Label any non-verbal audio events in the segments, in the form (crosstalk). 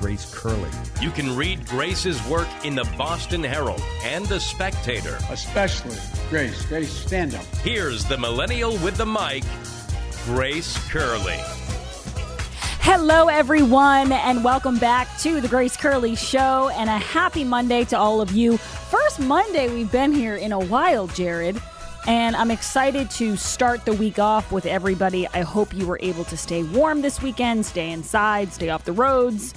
Grace Curley. You can read Grace's work in the Boston Herald and the Spectator. Especially Grace. Grace, stand up. Here's the millennial with the mic, Grace Curley. Hello, everyone, and welcome back to the Grace Curley Show, and a happy Monday to all of you. First Monday we've been here in a while, Jared, and I'm excited to start the week off with everybody. I hope you were able to stay warm this weekend, stay inside, stay off the roads.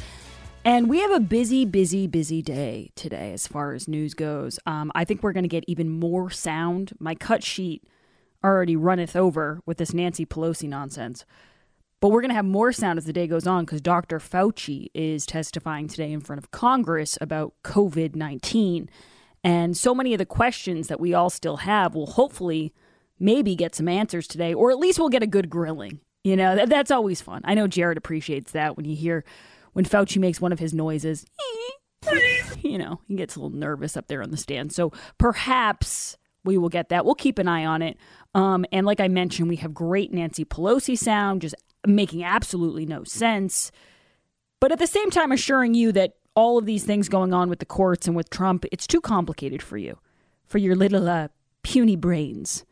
And we have a busy, busy, busy day today as far as news goes. Um, I think we're going to get even more sound. My cut sheet already runneth over with this Nancy Pelosi nonsense. But we're going to have more sound as the day goes on because Dr. Fauci is testifying today in front of Congress about COVID 19. And so many of the questions that we all still have will hopefully maybe get some answers today, or at least we'll get a good grilling. You know, that, that's always fun. I know Jared appreciates that when you hear when Fauci makes one of his noises. (laughs) You know, he gets a little nervous up there on the stand. So perhaps we will get that. We'll keep an eye on it. Um, and like I mentioned, we have great Nancy Pelosi sound, just making absolutely no sense. But at the same time, assuring you that all of these things going on with the courts and with Trump, it's too complicated for you, for your little uh, puny brains.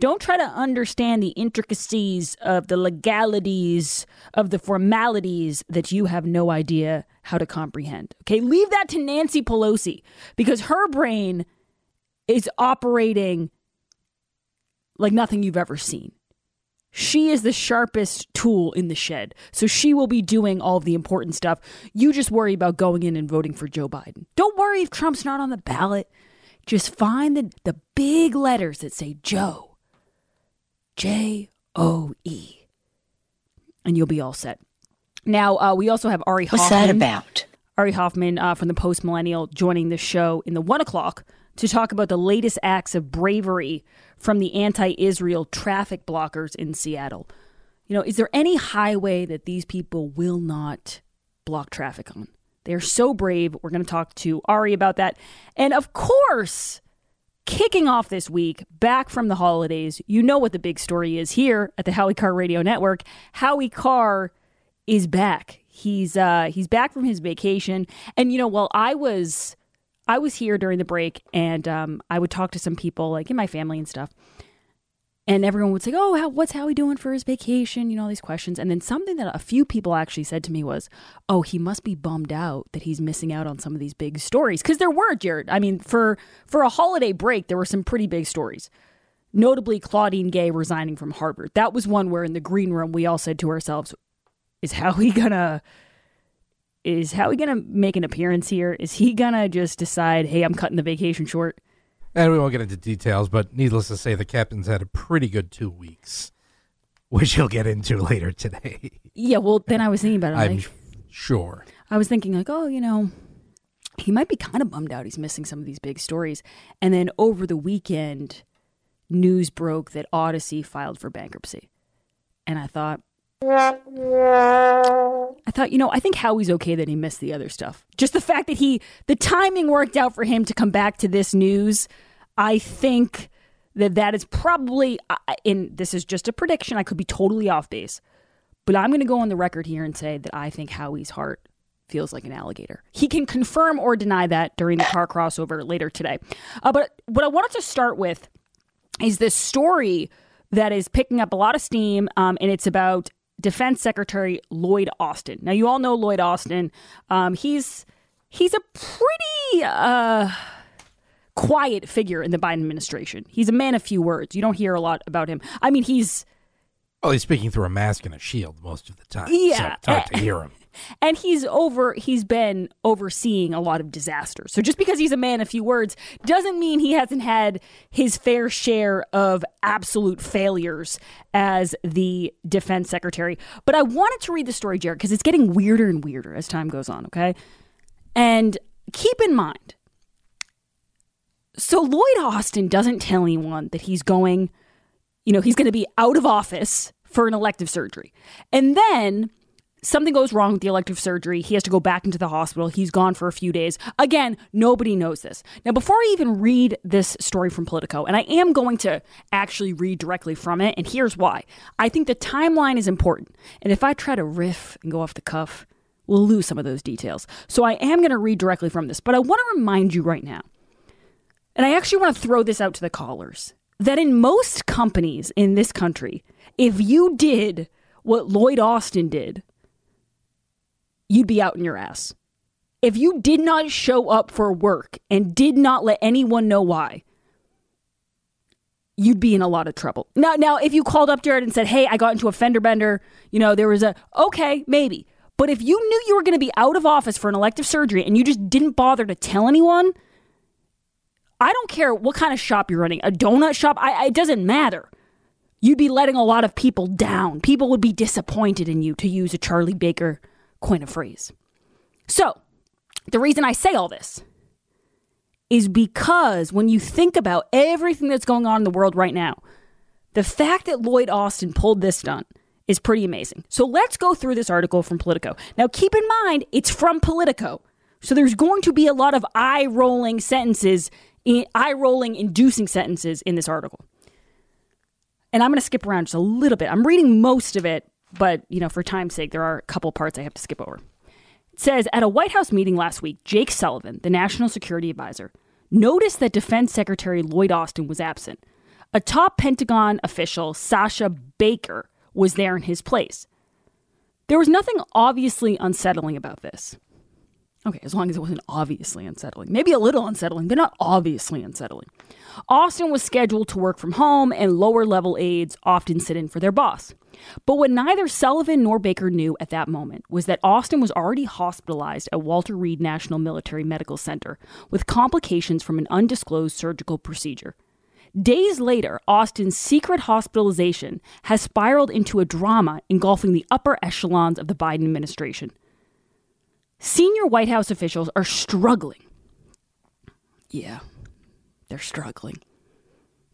Don't try to understand the intricacies of the legalities of the formalities that you have no idea how to comprehend. Okay, leave that to Nancy Pelosi because her brain is operating like nothing you've ever seen. She is the sharpest tool in the shed. So she will be doing all the important stuff. You just worry about going in and voting for Joe Biden. Don't worry if Trump's not on the ballot. Just find the, the big letters that say Joe. J O E. And you'll be all set. Now, uh, we also have Ari What's Hoffman. that about? Ari Hoffman uh, from the Post Millennial joining the show in the one o'clock to talk about the latest acts of bravery from the anti Israel traffic blockers in Seattle. You know, is there any highway that these people will not block traffic on? They're so brave. We're going to talk to Ari about that. And of course, kicking off this week, back from the holidays, you know what the big story is here at the Howie Carr Radio Network. Howie Carr is back. He's uh he's back from his vacation. And you know, while I was I was here during the break and um I would talk to some people like in my family and stuff. And everyone would say, "Oh, how, what's Howie doing for his vacation?" You know, all these questions. And then something that a few people actually said to me was, "Oh, he must be bummed out that he's missing out on some of these big stories." Because there were, Jared. I mean, for for a holiday break, there were some pretty big stories. Notably, Claudine Gay resigning from Harvard. That was one where in the green room we all said to ourselves, "Is Howie (laughs) gonna?" Is Howie gonna make an appearance here? Is he gonna just decide, hey, I'm cutting the vacation short? And we won't get into details, but needless to say, the captain's had a pretty good two weeks, (laughs) which he'll get into later today. Yeah, well, then I was thinking about it. I'm like, sure. I was thinking, like, oh, you know, he might be kind of bummed out he's missing some of these big stories. And then over the weekend, news broke that Audacy filed for bankruptcy. And I thought, I thought, you know, I think Howie's okay that he missed the other stuff. Just the fact that he, the timing worked out for him to come back to this news. I think that that is probably, and this is just a prediction. I could be totally off base, but I'm going to go on the record here and say that I think Howie's heart feels like an alligator. He can confirm or deny that during the Carr crossover later today. Uh, but what I wanted to start with is this story that is picking up a lot of steam, um, and it's about Defense Secretary Lloyd Austin. Now, you all know Lloyd Austin. Um, he's he's a pretty uh, quiet figure in the Biden administration. He's a man of few words. You don't hear a lot about him. I mean, he's Well, he's speaking through a mask and a shield most of the time. Yeah. So it's hard to hear him. And he's over he's been overseeing a lot of disasters. So just because he's a man of few words doesn't mean he hasn't had his fair share of absolute failures as the defense secretary. But i wanted to read the story jared because it's getting weirder and weirder as time goes on okay? And keep in mind so lloyd austin doesn't tell anyone that he's going you know, he's going to be out of office for an elective surgery. And then something goes wrong with the elective surgery. He has to go back into the hospital. He's gone for a few days. Again, nobody knows this. Now, before I even read this story from Politico, and I am going to actually read directly from it, and here's why. I think the timeline is important. And if I try to riff and go off the cuff, we'll lose some of those details. So I am going to read directly from this, but I want to remind you right now, and I actually want to throw this out to the callers, that in most companies in this country, if you did what Lloyd Austin did, you'd be out in your ass. If you did not show up for work and did not let anyone know why, you'd be in a lot of trouble. Now, now, if you called up Jared and said, "Hey, I got into a fender bender," you know, there was a okay, maybe. But if you knew you were going to be out of office for an elective surgery and you just didn't bother to tell anyone, I don't care what kind of shop you're running, a donut shop, I, it doesn't matter. You'd be letting a lot of people down. People would be disappointed in you, to use a Charlie Baker coin of phrase. So, the reason I say all this is because when you think about everything that's going on in the world right now, the fact that Lloyd Austin pulled this stunt is pretty amazing. So let's go through this article from Politico. Now, keep in mind, it's from Politico. So there's going to be a lot of eye rolling sentences, eye rolling inducing sentences in this article. And I'm going to skip around just a little bit. I'm reading most of it but you know, for time's sake, there are a couple parts I have to skip over. It says at a White House meeting last week, Jake Sullivan, the national security advisor, noticed that Defense Secretary Lloyd Austin was absent. A top Pentagon official, Sasha Baker, was there in his place. There was nothing obviously unsettling about this. Okay, as long as it wasn't obviously unsettling. Maybe a little unsettling, but not obviously unsettling. Austin was scheduled to work from home, and lower level aides often sit in for their boss. But what neither Sullivan nor Baker knew at that moment was that Austin was already hospitalized at Walter Reed National Military Medical Center with complications from an undisclosed surgical procedure. Days later, Austin's secret hospitalization has spiraled into a drama engulfing the upper echelons of the Biden administration. Senior White House officials are struggling. Yeah, they're struggling.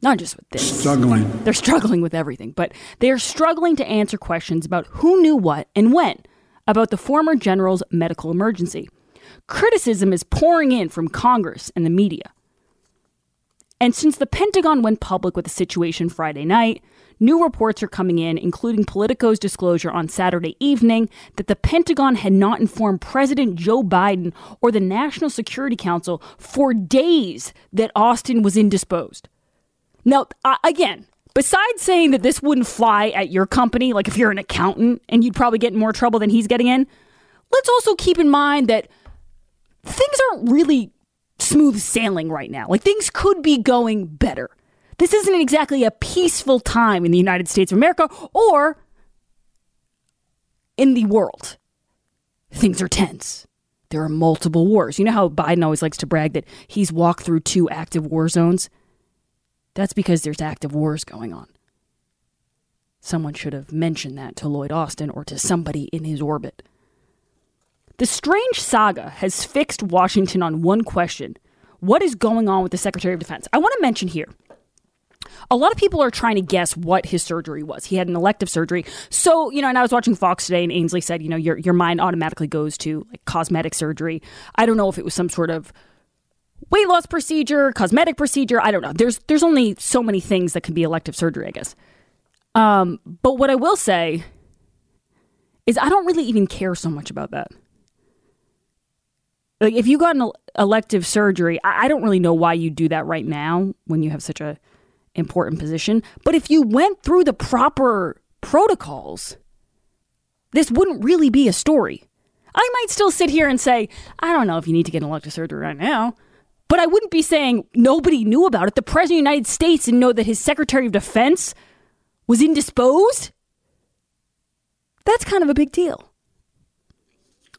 Not just with this. Struggling. They're struggling with everything, but they are struggling to answer questions about who knew what and when about the former general's medical emergency. Criticism is pouring in from Congress and the media. And since the Pentagon went public with the situation Friday night, New reports are coming in, including Politico's disclosure on Saturday evening that the Pentagon had not informed President Joe Biden or the National Security Council for days that Austin was indisposed. Now, again, besides saying that this wouldn't fly at your company, like if you're an accountant and you'd probably get in more trouble than he's getting in, let's also keep in mind that things aren't really smooth sailing right now. Like things could be going better. This isn't exactly a peaceful time in the United States of America or in the world. Things are tense. There are multiple wars. You know how Biden always likes to brag that he's walked through two active war zones? That's because there's active wars going on. Someone should have mentioned that to Lloyd Austin or to somebody in his orbit. The strange saga has fixed Washington on one question What is going on with the Secretary of Defense? I want to mention here a lot of people are trying to guess what his surgery was. He had an elective surgery. So, you know, and I was watching Fox today and Ainsley said, you know, your, your mind automatically goes to like cosmetic surgery. I don't know if it was some sort of weight loss procedure, cosmetic procedure. I don't know. There's, there's only so many things that can be elective surgery, I guess. Um, but what I will say is I don't really even care so much about that. Like if you got an elective surgery, I, I don't really know why you do that right now when you have such a important position. But if you went through the proper protocols, this wouldn't really be a story. I might still sit here and say, I don't know if you need to get an elective surgery right now. But I wouldn't be saying nobody knew about it. The President of the United States didn't know that his Secretary of Defense was indisposed. That's kind of a big deal.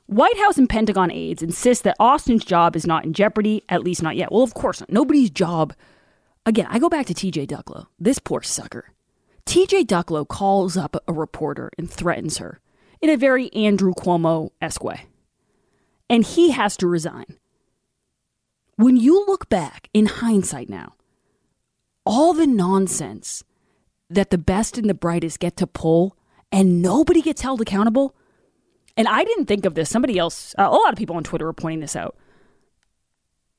White House and Pentagon aides insist that Austin's job is not in jeopardy, at least not yet. Well, of course not. Nobody's job Again, I go back to TJ Ducklo, This poor sucker. TJ Ducklo calls up a reporter and threatens her in a very Andrew Cuomo esque way. And he has to resign. When you look back in hindsight now, all the nonsense that the best and the brightest get to pull and nobody gets held accountable? And I didn't think of this. Somebody else, uh, a lot of people on Twitter are pointing this out.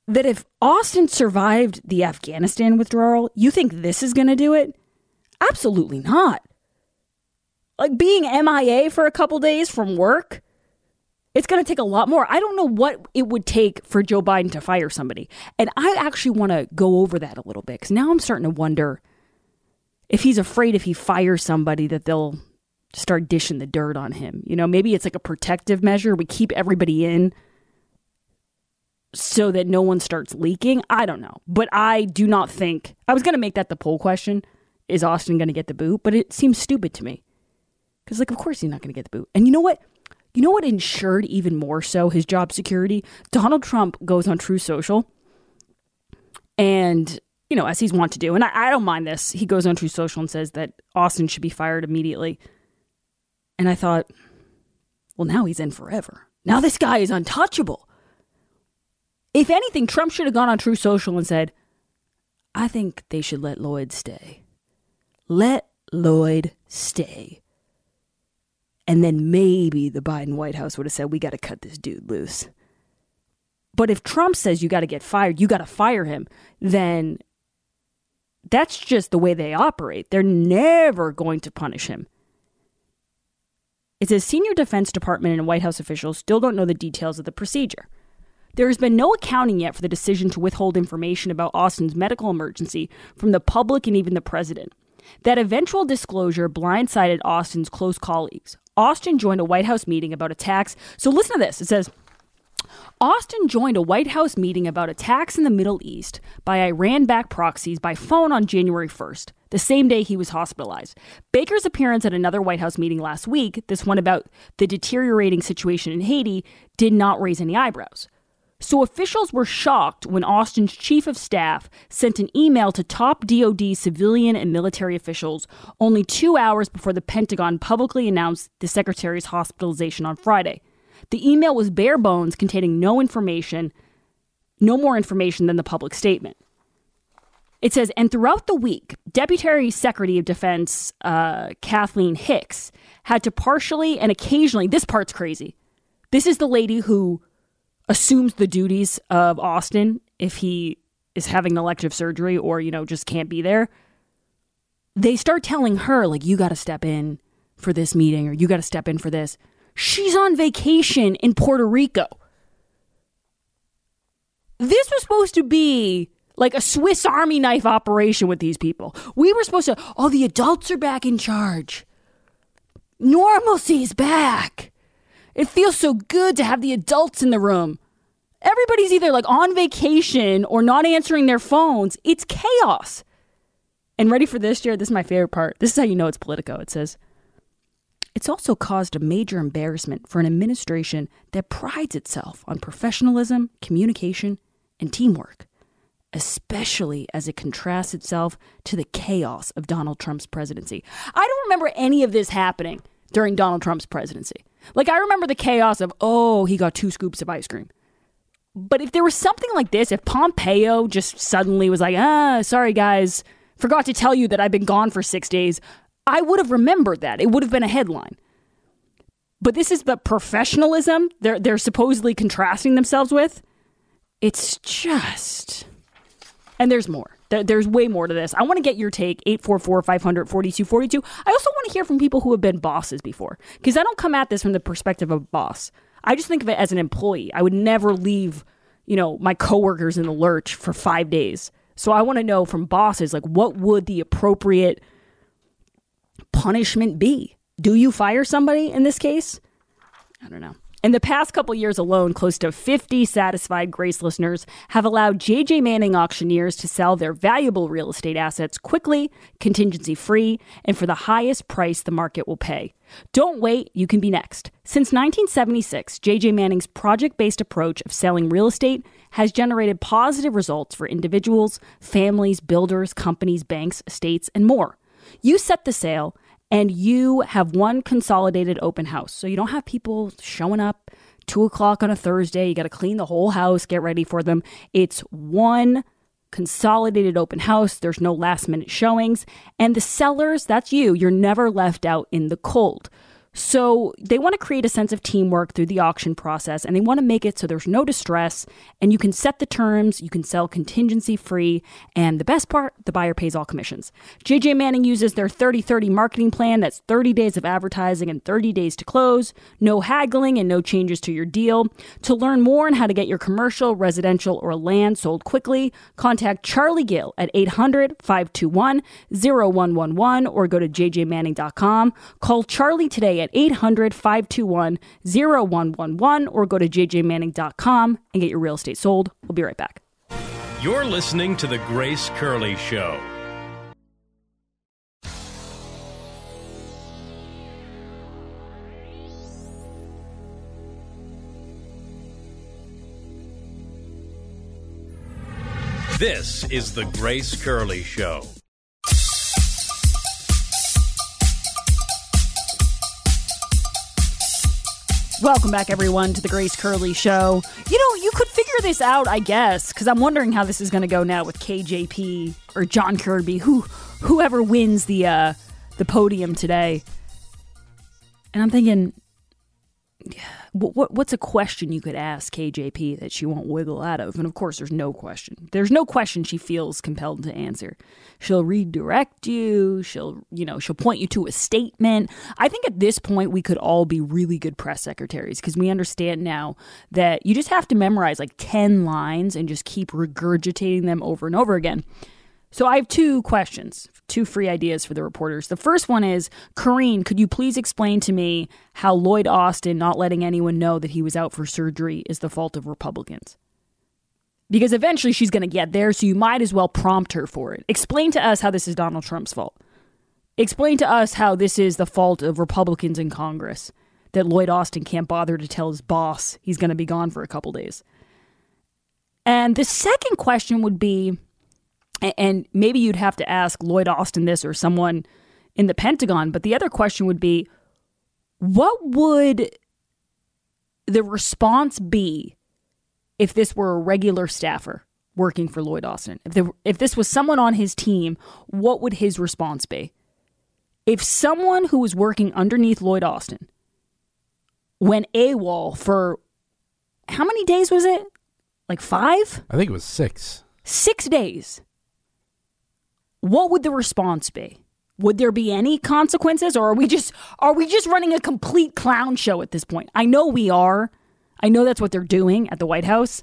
That if Austin survived the Afghanistan withdrawal, you think this is going to do it? Absolutely not. Like being MIA for a couple days from work, it's going to take a lot more. I don't know what it would take for Joe Biden to fire somebody. And I actually want to go over that a little bit because now I'm starting to wonder if he's afraid if he fires somebody that they'll start dishing the dirt on him. You know, maybe it's like a protective measure. We keep everybody in so that no one starts leaking. I don't know. But I do not think I was going to make that the poll question. Is Austin going to get the boot? But it seems stupid to me. Because, like, of course he's not going to get the boot. And you know what? You know what ensured even more so his job security? Donald Trump goes on Truth Social and, you know, as he's wont to do, and I, I don't mind this, he goes on Truth Social and says that Austin should be fired immediately. And I thought, well, now he's in forever. Now this guy is untouchable. If anything, Trump should have gone on Truth Social and said, I think they should let Lloyd stay. Let Lloyd stay. And then maybe the Biden White House would have said, we got to cut this dude loose. But if Trump says you got to get fired, you got to fire him, then that's just the way they operate. They're never going to punish him. It says senior Defense Department and White House officials still don't know the details of the procedure. There has been no accounting yet for the decision to withhold information about Austin's medical emergency from the public and even the president. That eventual disclosure blindsided Austin's close colleagues. Austin joined a White House meeting about attacks. So listen to this. It says Austin joined a White House meeting about attacks in the Middle East by Iran backed proxies by phone on January 1st, the same day he was hospitalized. Baker's appearance at another White House meeting last week, this one about the deteriorating situation in Haiti, did not raise any eyebrows. So officials were shocked when Austin's chief of staff sent an email to top DoD civilian and military officials only two hours before the Pentagon publicly announced the secretary's hospitalization on Friday. The email was bare bones, containing no information, no more information than the public statement. It says, and throughout the week, Deputy Secretary of Defense uh, Kathleen Hicks had to partially and occasionally, this part's crazy. This is the lady who assumes the duties of Austin if he is having elective surgery or, you know, just can't be there, they start telling her, like, you got to step in for this meeting or you got to step in for this. She's on vacation in Puerto Rico. This was supposed to be like a Swiss Army knife operation with these people. We were supposed to, oh, the adults are back in charge. Normalcy's back. It feels so good to have the adults in the room. Everybody's either like on vacation or not answering their phones. It's chaos. And ready for this, Jared? This is my favorite part. This is how you know it's Politico. It says, It's also caused a major embarrassment for an administration that prides itself on professionalism, communication, and teamwork, especially as it contrasts itself to the chaos of Donald Trump's presidency. I don't remember any of this happening during Donald Trump's presidency. Like, I remember the chaos of, oh, he got two scoops of ice cream. But if there was something like this, if Pompeo just suddenly was like, ah, sorry, guys, forgot to tell you that I've been gone for six days, I would have remembered that. It would have been a headline. But this is the professionalism they're, they're supposedly contrasting themselves with. It's just. And there's more. There's way more to this. I want to get your take 844 500 4242. I also want to hear from people who have been bosses before because I don't come at this from the perspective of a boss. I just think of it as an employee. I would never leave, you know, my coworkers in the lurch for 5 days. So I want to know from bosses like what would the appropriate punishment be? Do you fire somebody in this case? I don't know. In the past couple years alone, close to 50 satisfied Grace listeners have allowed JJ Manning auctioneers to sell their valuable real estate assets quickly, contingency free, and for the highest price the market will pay. Don't wait, you can be next. Since 1976, JJ Manning's project based approach of selling real estate has generated positive results for individuals, families, builders, companies, banks, estates, and more. You set the sale and you have one consolidated open house. So you don't have people showing up two o'clock on a Thursday. You got to clean the whole house, get ready for them. It's one consolidated open house. There's no last minute showings. And the sellers, that's you, you're never left out in the cold. So they want to create a sense of teamwork through the auction process and they want to make it so there's no distress and you can set the terms, you can sell contingency free, and the best part, the buyer pays all commissions. JJ Manning uses their 30 30 marketing plan that's 30 days of advertising and 30 days to close, no haggling and no changes to your deal. To learn more on how to get your commercial, residential, or land sold quickly, contact Charlie Gill at 800 521 0111 or go to jjmanning.com. Call Charlie today at 800 521 0111 or go to jjmanning.com and get your real estate sold. We'll be right back. You're listening to The Grace Curley Show. This is The Grace Curley Show. Welcome back, everyone, to the Grace Curley Show. You know, you could figure this out, I guess, because I'm wondering how this is going to go now with KJP or John Kirby, who whoever wins the uh, the podium today. And I'm thinking, what, what what's a question you could ask KJP that she won't wiggle out of? And of course, there's no question. There's no question she feels compelled to answer. She'll redirect you. She'll you know she'll point you to a statement. I think at this point we could all be really good press secretaries because we understand now that you just have to memorize like ten lines and just keep regurgitating them over and over again. So I have two questions, two free ideas for the reporters. The first one is, Karine, could you please explain to me how Lloyd Austin not letting anyone know that he was out for surgery is the fault of Republicans? Because eventually she's going to get there, so you might as well prompt her for it. Explain to us how this is Donald Trump's fault. Explain to us how this is the fault of Republicans in Congress that Lloyd Austin can't bother to tell his boss he's going to be gone for a couple days. And the second question would be, and maybe you'd have to ask Lloyd Austin this or someone in the Pentagon. But the other question would be what would the response be if this were a regular staffer working for Lloyd Austin? If, there, if this was someone on his team, what would his response be? If someone who was working underneath Lloyd Austin went AWOL for how many days was it? Like five? I think it was six. Six days what would the response be? Would there be any consequences or are we just are we just running a complete clown show at this point? I know we are. I know that's what they're doing at the White House,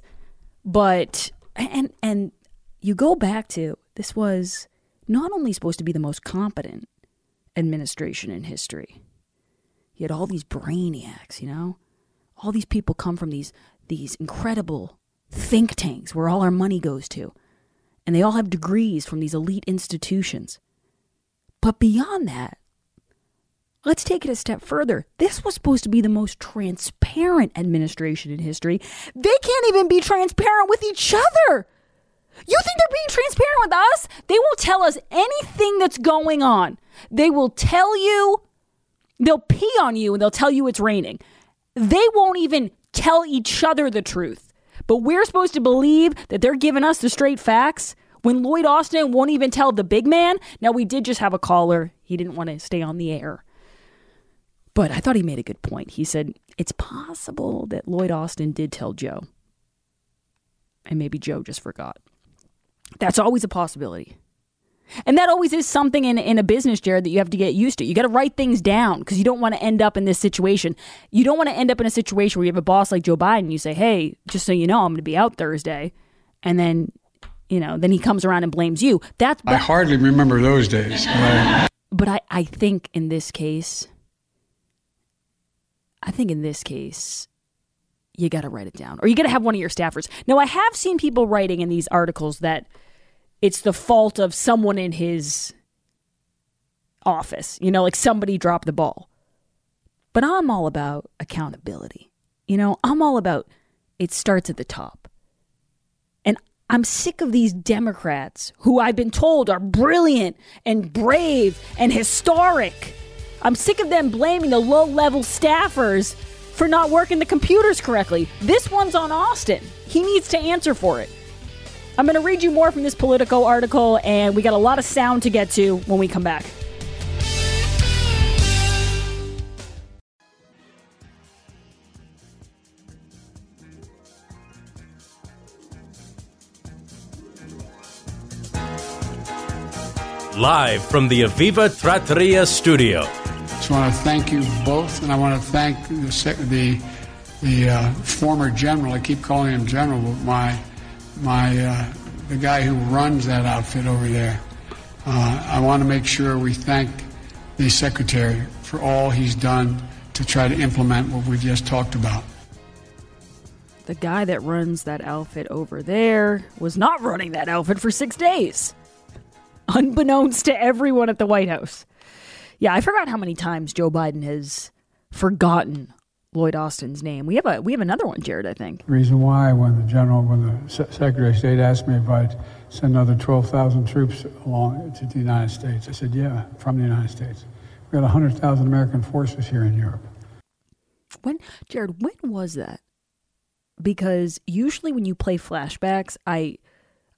but and and you go back to this was not only supposed to be the most competent administration in history. You had all these brainiacs, you know? All these people come from these these incredible think tanks where all our money goes to and they all have degrees from these elite institutions. But beyond that, let's take it a step further. This was supposed to be the most transparent administration in history. They can't even be transparent with each other. You think they're being transparent with us? They won't tell us anything that's going on. They will tell you, they'll pee on you and they'll tell you it's raining. They won't even tell each other the truth. But we're supposed to believe that they're giving us the straight facts when Lloyd Austin won't even tell the big man. Now, we did just have a caller. He didn't want to stay on the air. But I thought he made a good point. He said, it's possible that Lloyd Austin did tell Joe. And maybe Joe just forgot. That's always a possibility. And that always is something in, in a business, Jared, that you have to get used to. You got to write things down because you don't want to end up in this situation. You don't want to end up in a situation where you have a boss like Joe Biden. You say, hey, just so you know, I'm going to be out Thursday. And then, you know, then he comes around and blames you. That's. I hardly remember those days. but I, I think in this case, I think in this case, you got to write it down or you got to have one of your staffers. Now, I have seen people writing in these articles that it's the fault of someone in his office. You know, like somebody dropped the ball. But I'm all about accountability. You know, I'm all about it starts at the top. And I'm sick of these Democrats who I've been told are brilliant and brave and historic. I'm sick of them blaming the low level staffers for not working the computers correctly. This one's on Austin. He needs to answer for it. I'm going to read you more from this Politico article, and we got a lot of sound to get to when we come back. Live from the Aviva Trattoria studio. Just want to thank you both, and I want to thank the the, the uh, former general. I keep calling him general, but my my uh, the guy who runs that outfit over there. Uh, I want to make sure we thank the secretary for all he's done to try to implement what we've just talked about. The guy that runs that outfit over there was not running that outfit for six days, unbeknownst to everyone at the White House. Yeah, I forgot how many times Joe Biden has forgotten Lloyd Austin's name. We have a we have another one, Jared. I think. Reason why, when the general, when the Se- Secretary of State asked me if I'd send another 12,000 troops along to the United States, I said, yeah, from the United States. We got 100,000 American forces here in Europe. When Jared, when was that? Because usually when you play flashbacks, I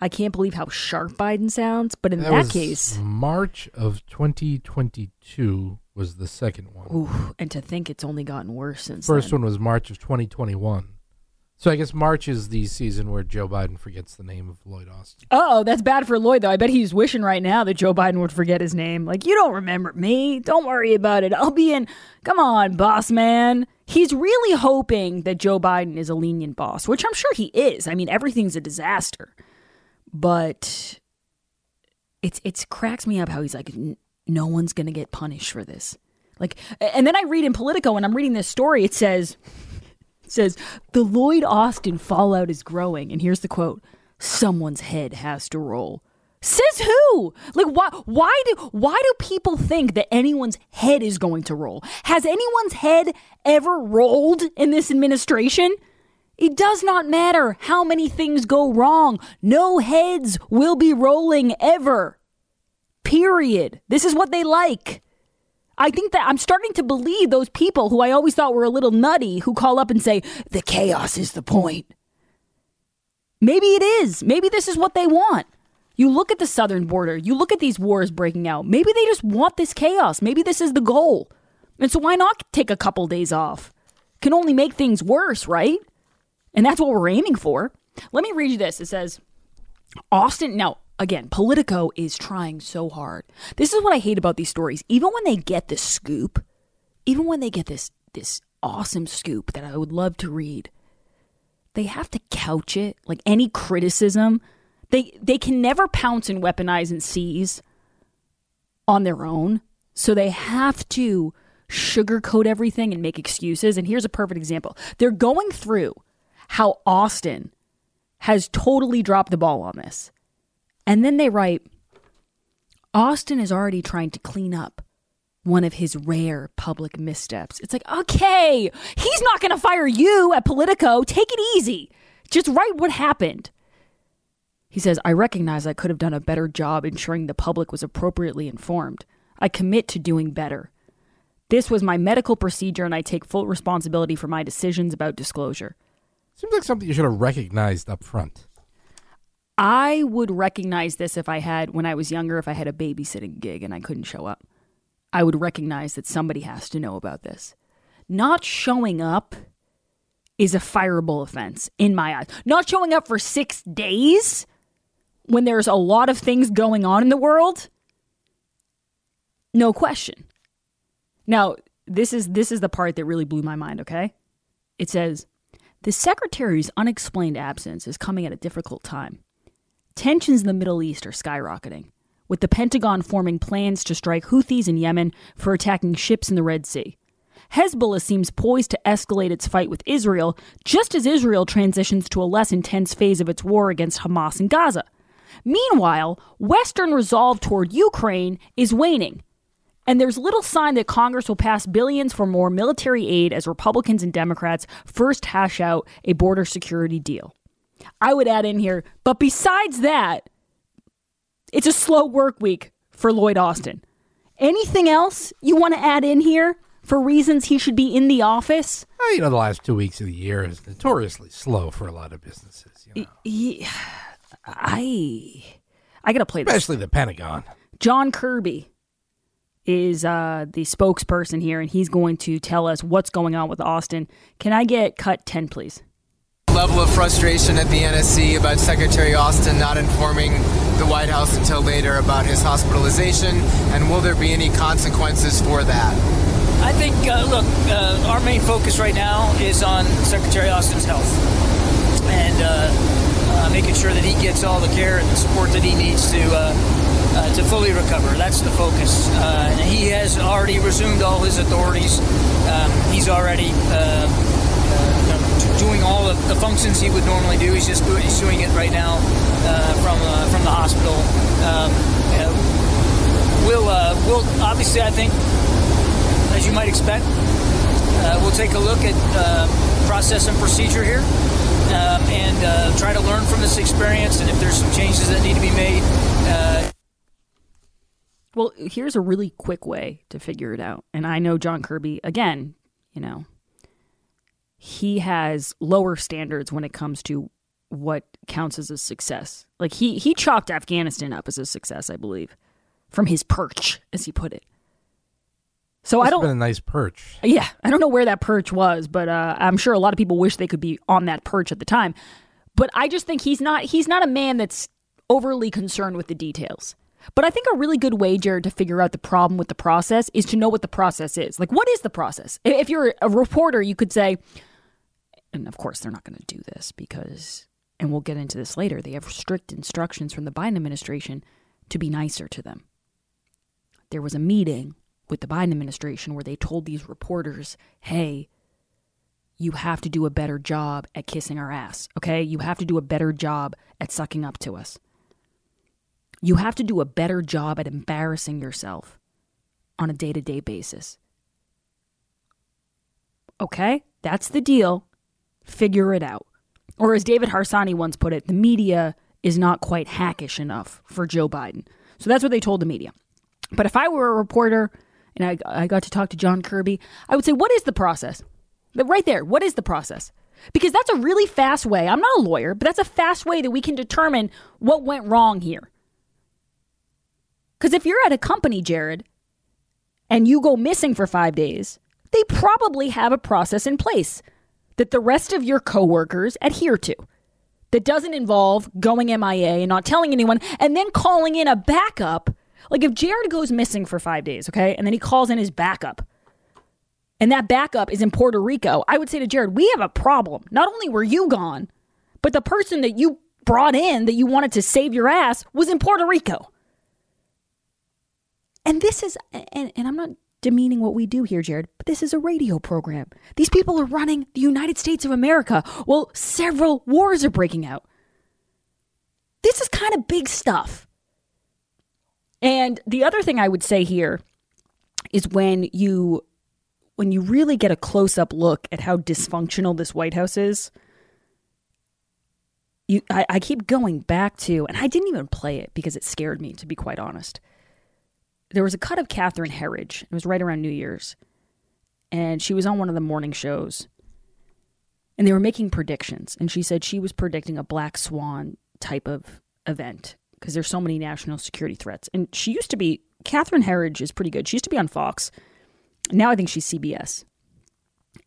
I can't believe how sharp Biden sounds. But in that, was case, March of 2022 was the second one. ooh, and to think it's only gotten worse since First then. one was March of 2021. So I guess March is the season where Joe Biden forgets the name of Lloyd Austin. Oh, that's bad for Lloyd, though. I bet he's wishing right now that Joe Biden would forget his name. Like, you don't remember me. Don't worry about it. I'll be in. Come on, boss man. He's really hoping that Joe Biden is a lenient boss, which I'm sure he is. I mean, everything's a disaster. But it's it's cracks me up how he's like, "N- no one's gonna get punished for this. Like, and then I read in Politico, and I'm reading this story. It says, it says the Lloyd Austin fallout is growing, and here's the quote: "Someone's head has to roll." Says who? Like why? Why do why do people think that anyone's head is going to roll? Has anyone's head ever rolled in this administration? It does not matter how many things go wrong. No heads will be rolling ever. Period. This is what they like. I think that I'm starting to believe those people who I always thought were a little nutty who call up and say, the chaos is the point. Maybe it is. Maybe this is what they want. You look at the southern border, you look at these wars breaking out. Maybe they just want this chaos. Maybe this is the goal. And so why not take a couple days off? Can only make things worse, right? And that's what we're aiming for. Let me read you this. It says, Austin, now, again, Politico is trying so hard. This is what I hate about these stories. Even when they get the scoop, even when they get this this awesome scoop that I would love to read, they have to couch it like any criticism. They they can never pounce and weaponize and seize on their own. So they have to sugarcoat everything and make excuses. And here's a perfect example. They're going through how Austin has totally dropped the ball on this. And then they write Austin is already trying to clean up one of his rare public missteps. It's like, okay, he's not going to fire you at Politico. Take it easy. Just write what happened. He says, I recognize I could have done a better job ensuring the public was appropriately informed. I commit to doing better. This was my medical procedure, and I take full responsibility for my decisions about disclosure. Seems like something you should have recognized up front. I would recognize this if I had, when I was younger, if I had a babysitting gig and I couldn't show up. I would recognize that somebody has to know about this. Not showing up is a fireable offense in my eyes. Not showing up for six days when there's a lot of things going on in the world, no question. Now, this is this is the part that really blew my mind, okay? It says, "The secretary's unexplained absence is coming at a difficult time. Tensions in the Middle East are skyrocketing, with the Pentagon forming plans to strike Houthis in Yemen for attacking ships in the Red Sea. Hezbollah seems poised to escalate its fight with Israel just as Israel transitions to a less intense phase of its war against Hamas in Gaza. Meanwhile, Western resolve toward Ukraine is waning, and there's little sign that Congress will pass billions for more military aid as Republicans and Democrats first hash out a border security deal. I would add in here, but besides that, it's a slow work week for Lloyd Austin. Anything else you want to add in here for reasons he should be in the office? Well, you know, the last two weeks of the year is notoriously slow for a lot of businesses. You know? I I gotta play this. Especially the Pentagon. John Kirby is uh, the spokesperson here, and he's going to tell us what's going on with Austin. Can I get cut ten, please? Level of frustration at the NSC about Secretary Austin not informing the White House until later about his hospitalization, and will there be any consequences for that? I think, uh, look, uh, our main focus right now is on Secretary Austin's health and uh, uh making sure that he gets all the care and the support that he needs to uh, uh, to fully recover. That's the focus. and he has already resumed all his authorities. Um, he's already doing all the, the, functions he would normally do. He's just doing, he's doing it right now uh, from uh, from the hospital. Um, we'll uh, we'll obviously I think, as you might expect, uh, we'll take a look at uh, process and procedure here. Um, and uh, try to learn from this experience, and if there's some changes that need to be made. well, here's a really quick way to figure it out. And I know John Kirby, again, you know, he has lower standards when it comes to what counts as a success. Like he he chalked Afghanistan up as a success, I believe, from his perch, as he put it. So I don't. Been a nice perch. Yeah, I don't know where that perch was, but uh, I'm sure a lot of people wish they could be on that perch at the time. But I just think he's not. He's not a man that's overly concerned with the details. But I think a really good way, Jared, to figure out the problem with the process is to know what the process is. Like, what is the process? If you're a reporter, you could say, and of course they're not going to do this because and we'll get into this later they have strict instructions from the biden administration to be nicer to them. There was a meeting with the biden administration where they told these reporters hey you have to do a better job at kissing our ass okay? You have to do a better job at sucking up to us. You have to do a better job at embarrassing yourself on a day-to-day basis. Okay? That's the deal figure it out. Or as David Harsanyi once put it, the media is not quite hackish enough for Joe Biden. So that's what they told the media. But if I were a reporter and I, I got to talk to John Kirby, I would say, what is the process? Right there, what is the process? Because that's a really fast way. I'm not a lawyer, but that's a fast way that we can determine what went wrong here. Because if you're at a company, Jared, and you go missing for five days, they probably have a process in place that the rest of your coworkers adhere to that doesn't involve going MIA and not telling anyone and then calling in a backup. Like if Jared goes missing for five days, okay, and then he calls in his backup, and that backup is in Puerto Rico, I would say to Jared, we have a problem. Not only were you gone, but the person that you brought in that you wanted to save your ass was in Puerto Rico. And this is, and, and I'm not demeaning what we do here, Jared, but this is a radio program. These people are running the United States of America. Well, several wars are breaking out. This is kind of big stuff. And the other thing I would say here is when you when you really get a close-up look at how dysfunctional this White House is, you I, I keep going back to, and I didn't even play it because it scared me, to be quite honest there was a cut of Catherine Herridge. It was right around New Year's. And she was on one of the morning shows. And they were making predictions. And she said she was predicting a black swan type of event because there's so many national security threats. And she used to be, Catherine Herridge is pretty good. She used to be on Fox. Now I think she's CBS.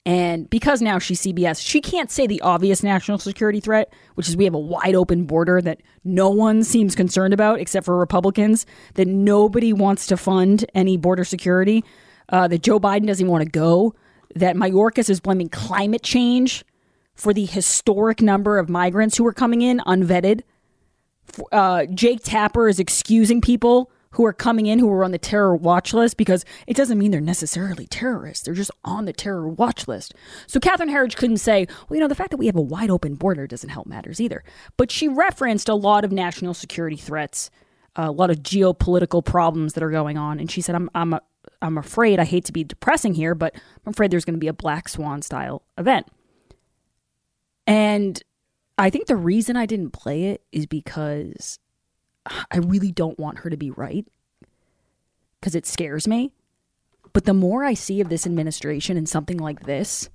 And because now she's CBS, she can't say the obvious national security threat, which is we have a wide open border that no one seems concerned about except for Republicans, that nobody wants to fund any border security, uh, that Joe Biden doesn't even want to go, that Mayorkas is blaming climate change for the historic number of migrants who are coming in unvetted. Uh, Jake Tapper is excusing people who are coming in who are on the terror watch list because it doesn't mean they're necessarily terrorists. They're just on the terror watch list. So Catherine Herridge couldn't say, well, you know, the fact that we have a wide open border doesn't help matters either. But she referenced a lot of national security threats, a lot of geopolitical problems that are going on. And she said, I'm, I'm, I'm afraid, I hate to be depressing here, but I'm afraid there's going to be a black swan style event. And I think the reason I didn't play it is because I really don't want her to be right because it scares me. But the more I see of this administration and something like this,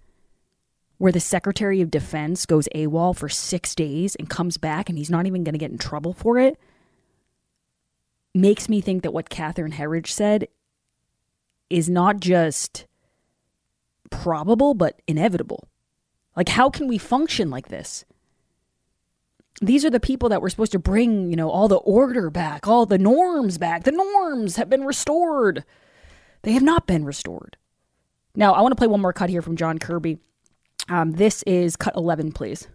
where the Secretary of Defense goes AWOL for six days and comes back and he's not even going to get in trouble for it makes me think that what Catherine Herridge said is not just probable, but inevitable. Like, how can we function like this? These are the people that were supposed to bring, you know, all the order back, all the norms back. The norms have been restored. They have not been restored. Now, I want to play one more cut here from John Kirby. Um, this is cut 11, please.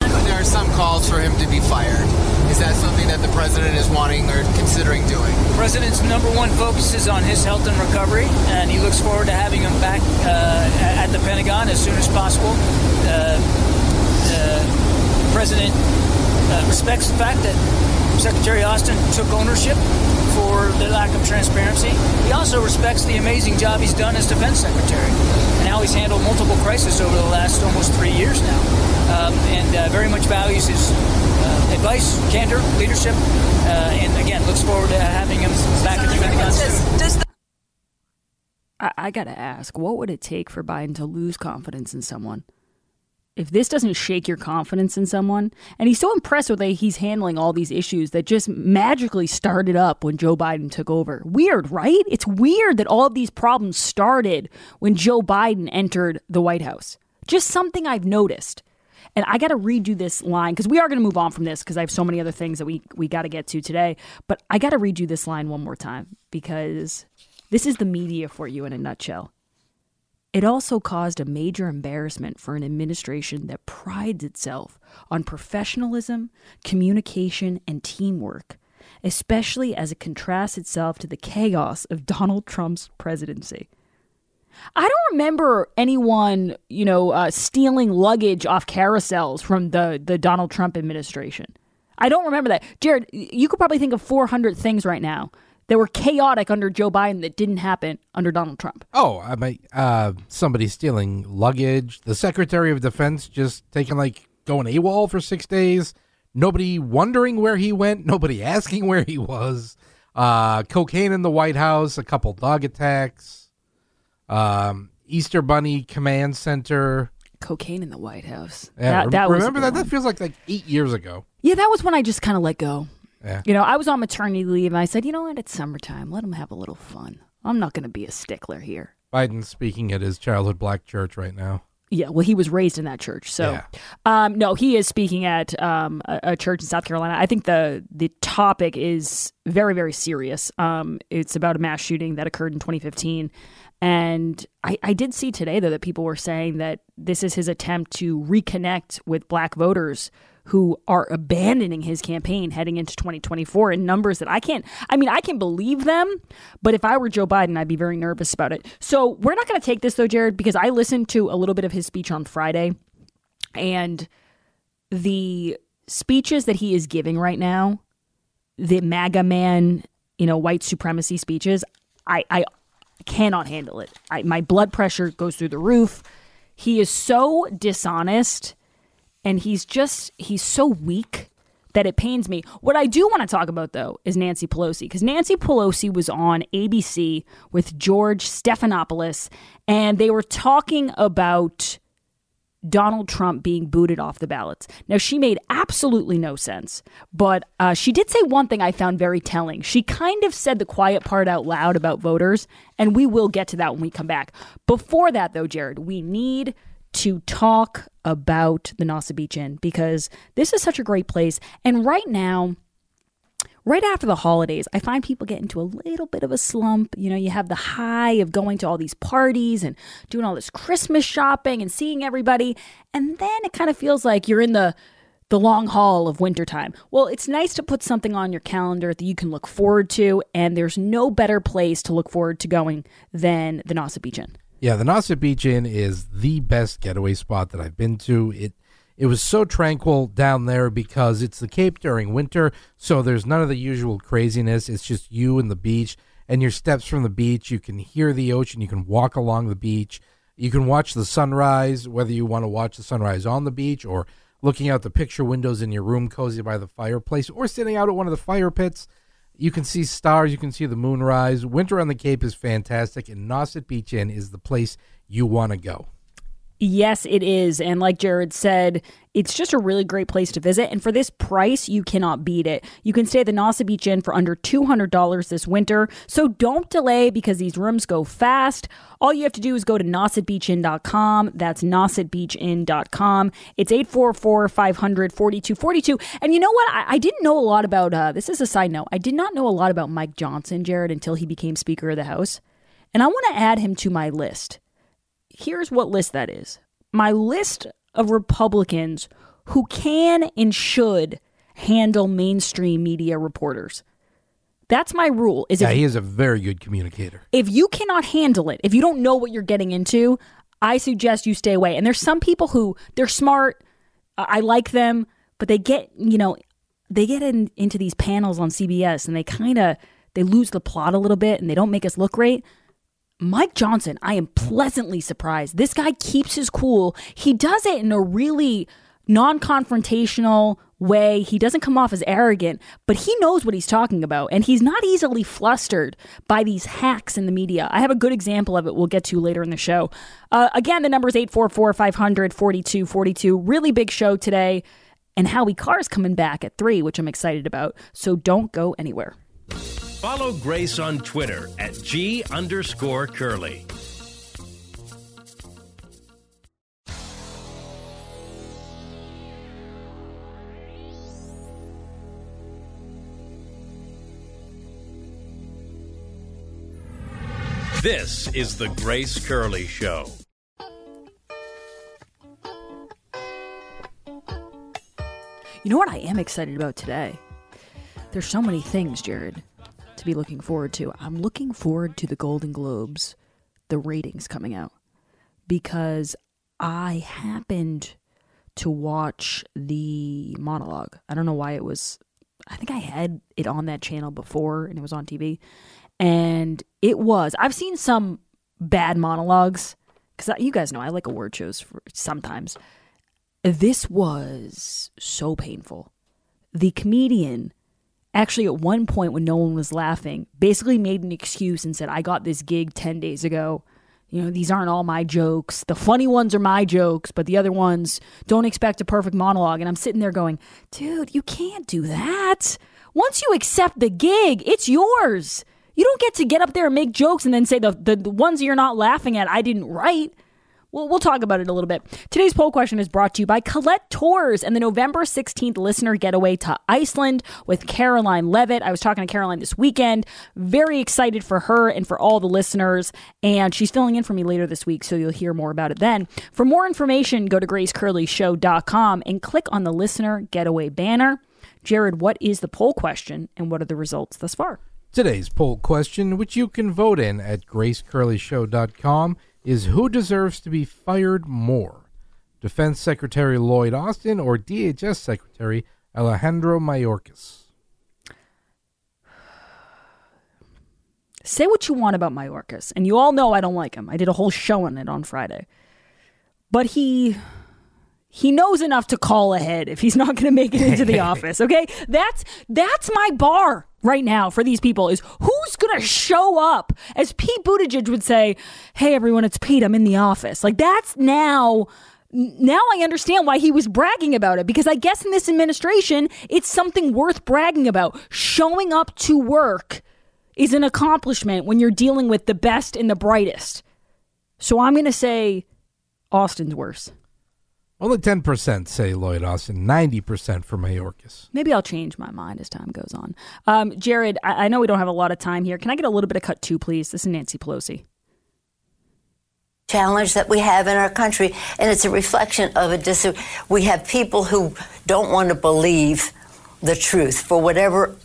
There are some calls for him to be fired. Is that something that the president is wanting or considering doing? The president's number one focus is on his health and recovery, and he looks forward to having him back uh, at the Pentagon as soon as possible. Uh, the president uh, respects the fact that Secretary Austin took ownership for the lack of transparency. He also respects the amazing job he's done as defense secretary and how he's handled multiple crises over the last almost three years now, um, and uh, very much values his uh, advice, candor, leadership, uh, and again looks forward to having him back at the Pentagon soon. I, I got to ask, what would it take for Biden to lose confidence in someone? If this doesn't shake your confidence in someone, and he's so impressed with the he's handling all these issues that just magically started up when Joe Biden took over. Weird, right? It's weird that all of these problems started when Joe Biden entered the White House. Just something I've noticed. And I got to redo this line because we are going to move on from this because I have so many other things that we, we got to get to today. But I got to redo this line one more time because this is the media for you in a nutshell. It also caused a major embarrassment for an administration that prides itself on professionalism, communication, and teamwork, especially as it contrasts itself to the chaos of Donald Trump's presidency. I don't remember anyone, you know, uh, stealing luggage off carousels from the, the Donald Trump administration. I don't remember that. Jared, you could probably think of 400 things right now that were chaotic under Joe Biden that didn't happen under Donald Trump. Oh, I mean, uh, somebody stealing luggage. The Secretary of Defense just taking like going AWOL for six days. Nobody wondering where he went. Nobody (laughs) asking where he was. Uh, cocaine in the White House. A couple dog attacks. Um, Easter Bunny Command Center. Cocaine in the White House. Yeah, that, that was remember that? one. That feels like like eight years ago. Yeah, that was when I just kind of let go. Yeah. You know, I was on maternity leave and I said, you know what, it's summertime. Let them have a little fun. I'm not going to be a stickler here. Biden's speaking at his childhood black church right now. Yeah, well, he was raised in that church, so Yeah. um, no, he is speaking at um, a, a church in South Carolina. I think the the topic is very very serious. Um, it's about a mass shooting that occurred in 2015, and I, I did see today though that people were saying that this is his attempt to reconnect with Black voters who are abandoning his campaign heading into 2024 in numbers that I can't. I mean, I can believe them, but if I were Joe Biden, I'd be very nervous about it. So we're not going to take this though, Jared, because I listened to a little bit of his speech on Friday, and the speeches that he is giving right now, the MAGA man, you know, white supremacy speeches, I, I cannot handle it. I, my blood pressure goes through the roof. He is so dishonest and he's just he's so weak that it pains me. What I do want to talk about though is Nancy Pelosi because Nancy Pelosi was on ABC with George Stephanopoulos and they were talking about Donald Trump being booted off the ballots. Now, she made absolutely no sense, but uh, she did say one thing I found very telling. She kind of said the quiet part out loud about voters, and we will get to that when we come back. Before that, though, Jared, we need to talk about the Nauset Beach Inn because this is such a great place. And right now, right after the holidays, I find people get into a little bit of a slump. You know, you have the high of going to all these parties and doing all this Christmas shopping and seeing everybody, and then it kind of feels like you're in the the long haul of wintertime. Well, it's nice to put something on your calendar that you can look forward to, and there's no better place to look forward to going than the Nauset Beach Inn. Yeah, the Nauset Beach Inn is the best getaway spot that I've been to. It it was so tranquil down there because it's the Cape during winter, so there's none of the usual craziness. It's just you and the beach and your steps from the beach. You can hear the ocean, you can walk along the beach, you can watch the sunrise, whether you want to watch the sunrise on the beach or looking out the picture windows in your room cozy by the fireplace or sitting out at one of the fire pits. You can see stars, you can see the moon rise. Winter on the Cape is fantastic, and Nauset Beach Inn is the place you want to go. Yes, it is. And like Jared said, it's just a really great place to visit. And for this price, you cannot beat it. You can stay at the Nauset Beach Inn for under $200 this winter. So don't delay because these rooms go fast. All you have to do is go to nausetbeachinn.com. That's nausetbeachinn.com. It's 844 500 4242. And you know what? I, I didn't know a lot about, uh, this is a side note. I did not know a lot about Mike Johnson, Jared, until he became Speaker of the House. And I want to add him to my list here's what list that is my list of Republicans who can and should handle mainstream media reporters. That's my rule. Is Yeah, if, he is a very good communicator. if you cannot handle it, if you don't know what you're getting into, I suggest you stay away. And there's some people who they're smart. I like them, but they get you know they get in, into these panels on CBS and they kind of they lose the plot a little bit and they don't make us look great. Mike Johnson, I am pleasantly surprised. This guy keeps his cool. He does it in a really non confrontational way. He doesn't come off as arrogant, but he knows what he's talking about. And he's not easily flustered by these hacks in the media. I have a good example of it we'll get to later in the show. Uh, again, the number is 844 500 4242. Really big show today. And Howie Carr's coming back at 3, which I'm excited about. So don't go anywhere. Follow Grace on Twitter at G underscore Curley. This is the Grace Curley Show. You know what I am excited about today? There's so many things, Jared, to be looking forward to. I'm looking forward to the Golden Globes, the ratings coming out, because I happened to watch the monologue. I don't know why it was, I think I had it on that channel before and it was on TV. And it was, I've seen some bad monologues, because you guys know I like award shows for sometimes. This was so painful. The comedian actually at one point when no one was laughing basically made an excuse and said i got this gig 10 days ago. You know these aren't all my jokes. The funny ones are my jokes but the other ones don't expect a perfect monologue. And i'm sitting there going dude you can't do that. Once you accept the gig it's yours. You don't get to get up there and make jokes and then say the, the, the ones you're not laughing at i didn't write well, we'll talk about it a little bit. Today's poll question is brought to you by Colette Tours and the November 16th listener getaway to Iceland with Karoline Leavitt. I was talking to Karoline this weekend. Very excited for her and for all the listeners. And she's filling in for me later this week, so you'll hear more about it then. For more information, go to gracecurleyshow.com and click on the listener getaway banner. Jared, what is the poll question and what are the results thus far? Today's poll question, which you can vote in at gracecurleyshow.com, is who deserves to be fired more? Defense Secretary Lloyd Austin or DHS Secretary Alejandro Mayorkas? Say what you want about Mayorkas, and you all know I don't like him. I did a whole show on it on Friday. But he he knows enough to call ahead if he's not going to make it into the (laughs) office, okay? That's that's my bar right now for these people is who's going to show up as Pete Buttigieg would say, "Hey everyone, it's Pete. I'm in the office." Like that's now now I understand why he was bragging about it because I guess in this administration, it's something worth bragging about. Showing up to work is an accomplishment when you're dealing with the best and the brightest. So I'm going to say Austin's worse. Only 10% say Lloyd Austin, 90% for Mayorkas. Maybe I'll change my mind as time goes on. Um, Jared, I-, I know we don't have a lot of time here. Can I get a little bit of cut two, please? This is Nancy Pelosi. challenge that we have in our country, and it's a reflection of a dis. We have people who don't want to believe the truth for whatever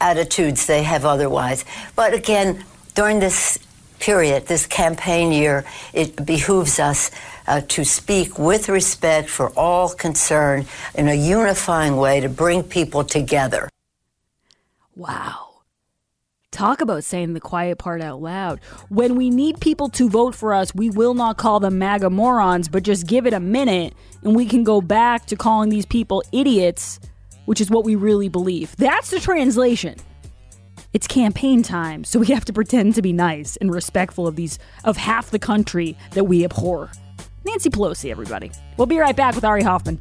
attitudes they have otherwise. But again, during this period, this campaign year, it behooves us uh, to speak with respect for all concerned in a unifying way to bring people together. Wow. Talk about saying the quiet part out loud. When we need people to vote for us, we will not call them MAGA morons, but just give it a minute and we can go back to calling these people idiots, which is what we really believe. That's the translation. It's campaign time, so we have to pretend to be nice and respectful of these of half the country that we abhor. Nancy Pelosi, everybody. We'll be right back with Ari Hoffman.